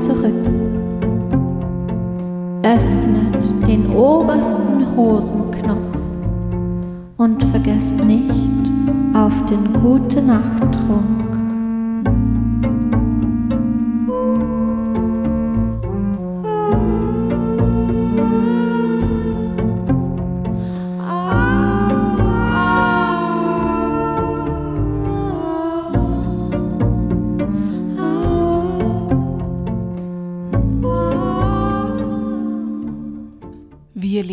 zurück. Öffnet den obersten Hosenknopf und vergesst nicht auf den gute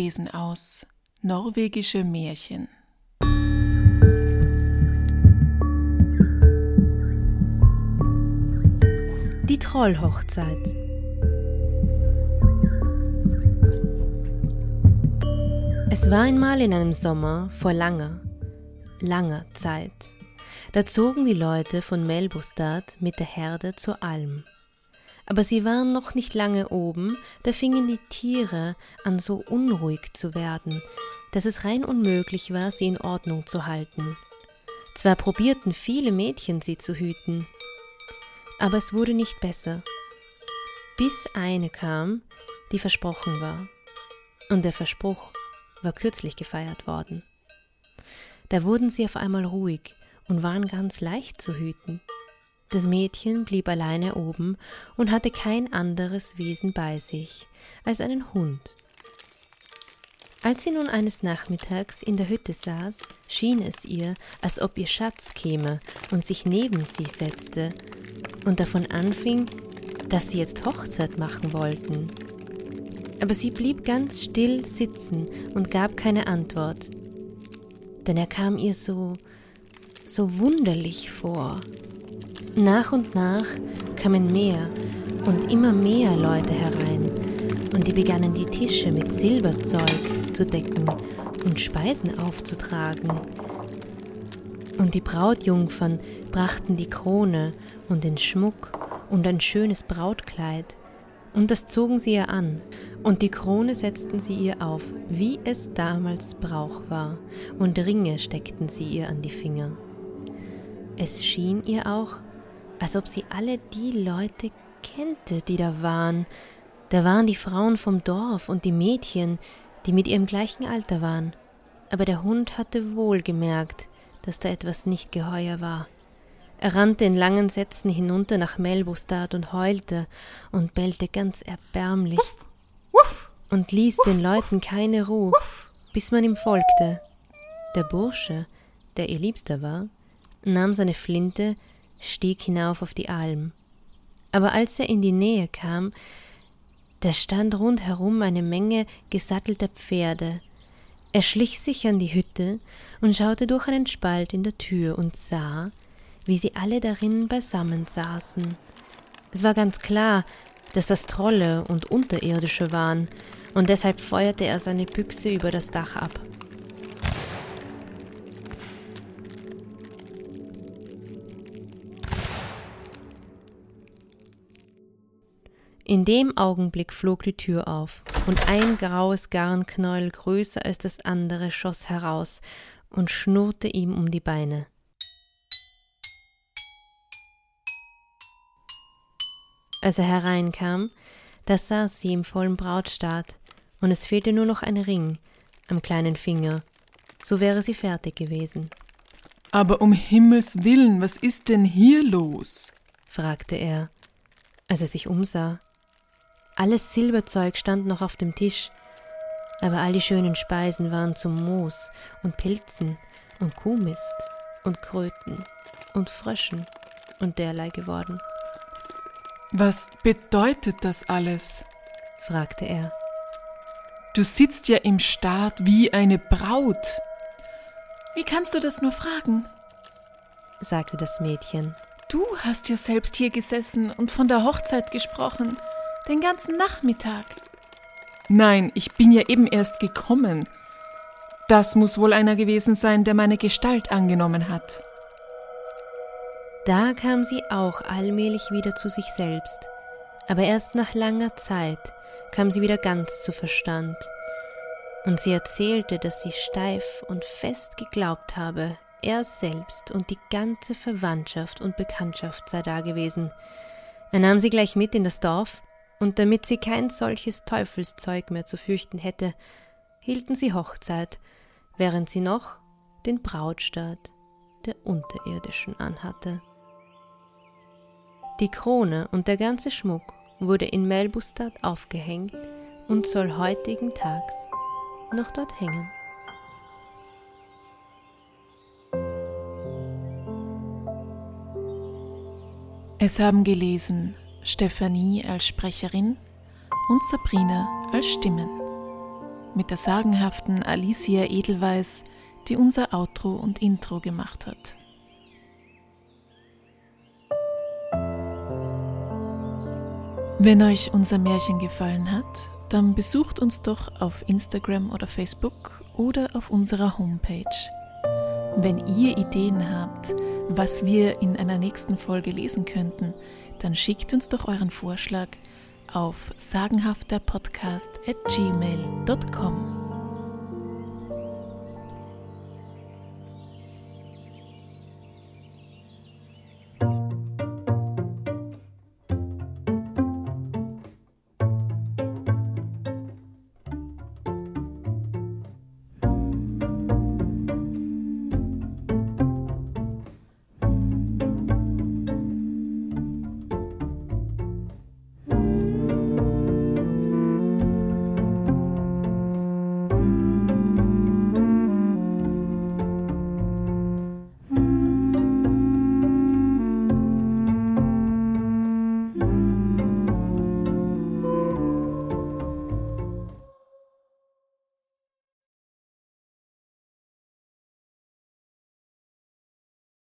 Lesen aus Norwegische Märchen. Die Trollhochzeit. Es war einmal in einem Sommer vor langer, langer Zeit. Da zogen die Leute von Melbostad mit der Herde zur Alm. Aber sie waren noch nicht lange oben, da fingen die Tiere an so unruhig zu werden, dass es rein unmöglich war, sie in Ordnung zu halten. Zwar probierten viele Mädchen sie zu hüten, aber es wurde nicht besser, bis eine kam, die versprochen war. Und der Verspruch war kürzlich gefeiert worden. Da wurden sie auf einmal ruhig und waren ganz leicht zu hüten. Das Mädchen blieb alleine oben und hatte kein anderes Wesen bei sich als einen Hund. Als sie nun eines Nachmittags in der Hütte saß, schien es ihr, als ob ihr Schatz käme und sich neben sie setzte und davon anfing, dass sie jetzt Hochzeit machen wollten. Aber sie blieb ganz still sitzen und gab keine Antwort, denn er kam ihr so, so wunderlich vor. Nach und nach kamen mehr und immer mehr Leute herein, und die begannen die Tische mit Silberzeug zu decken und Speisen aufzutragen. Und die Brautjungfern brachten die Krone und den Schmuck und ein schönes Brautkleid, und das zogen sie ihr an, und die Krone setzten sie ihr auf, wie es damals Brauch war, und Ringe steckten sie ihr an die Finger. Es schien ihr auch, als ob sie alle die Leute kennte, die da waren. Da waren die Frauen vom Dorf und die Mädchen, die mit ihrem gleichen Alter waren. Aber der Hund hatte wohl gemerkt, dass da etwas nicht geheuer war. Er rannte in langen Sätzen hinunter nach Melbostad und heulte und bellte ganz erbärmlich wuff, wuff, und ließ wuff, den Leuten keine Ruhe, bis man ihm folgte. Der Bursche, der ihr Liebster war, nahm seine Flinte, stieg hinauf auf die Alm. Aber als er in die Nähe kam, da stand rundherum eine Menge gesattelter Pferde. Er schlich sich an die Hütte und schaute durch einen Spalt in der Tür und sah, wie sie alle darin beisammen saßen. Es war ganz klar, dass das Trolle und Unterirdische waren, und deshalb feuerte er seine Büchse über das Dach ab. In dem Augenblick flog die Tür auf, und ein graues Garnknäuel größer als das andere schoss heraus und schnurrte ihm um die Beine. Als er hereinkam, da saß sie im vollen Brautstaat, und es fehlte nur noch ein Ring am kleinen Finger, so wäre sie fertig gewesen. Aber um Himmels willen, was ist denn hier los? fragte er, als er sich umsah. Alles Silberzeug stand noch auf dem Tisch, aber all die schönen Speisen waren zu Moos und Pilzen und Kuhmist und Kröten und Fröschen und derlei geworden. Was bedeutet das alles? fragte er. Du sitzt ja im Staat wie eine Braut. Wie kannst du das nur fragen? sagte das Mädchen. Du hast ja selbst hier gesessen und von der Hochzeit gesprochen, den ganzen Nachmittag. Nein, ich bin ja eben erst gekommen. Das muss wohl einer gewesen sein, der meine Gestalt angenommen hat. Da kam sie auch allmählich wieder zu sich selbst, aber erst nach langer Zeit kam sie wieder ganz zu Verstand, und sie erzählte, dass sie steif und fest geglaubt habe, er selbst und die ganze Verwandtschaft und Bekanntschaft sei da gewesen, Er nahm sie gleich mit in das Dorf, und damit sie kein solches Teufelszeug mehr zu fürchten hätte, hielten sie Hochzeit, während sie noch den Brautstaat der Unterirdischen anhatte. Die Krone und der ganze Schmuck wurde in Melbustad aufgehängt und soll heutigen Tags noch dort hängen. Es haben gelesen Stephanie als Sprecherin und Sabrina als Stimmen. Mit der sagenhaften Alicia Edelweiss, die unser Outro und Intro gemacht hat. Wenn euch unser Märchen gefallen hat, dann besucht uns doch auf Instagram oder Facebook oder auf unserer Homepage. Wenn ihr Ideen habt, was wir in einer nächsten Folge lesen könnten, dann schickt uns doch euren Vorschlag auf sagenhafterpodcast at gmail.com.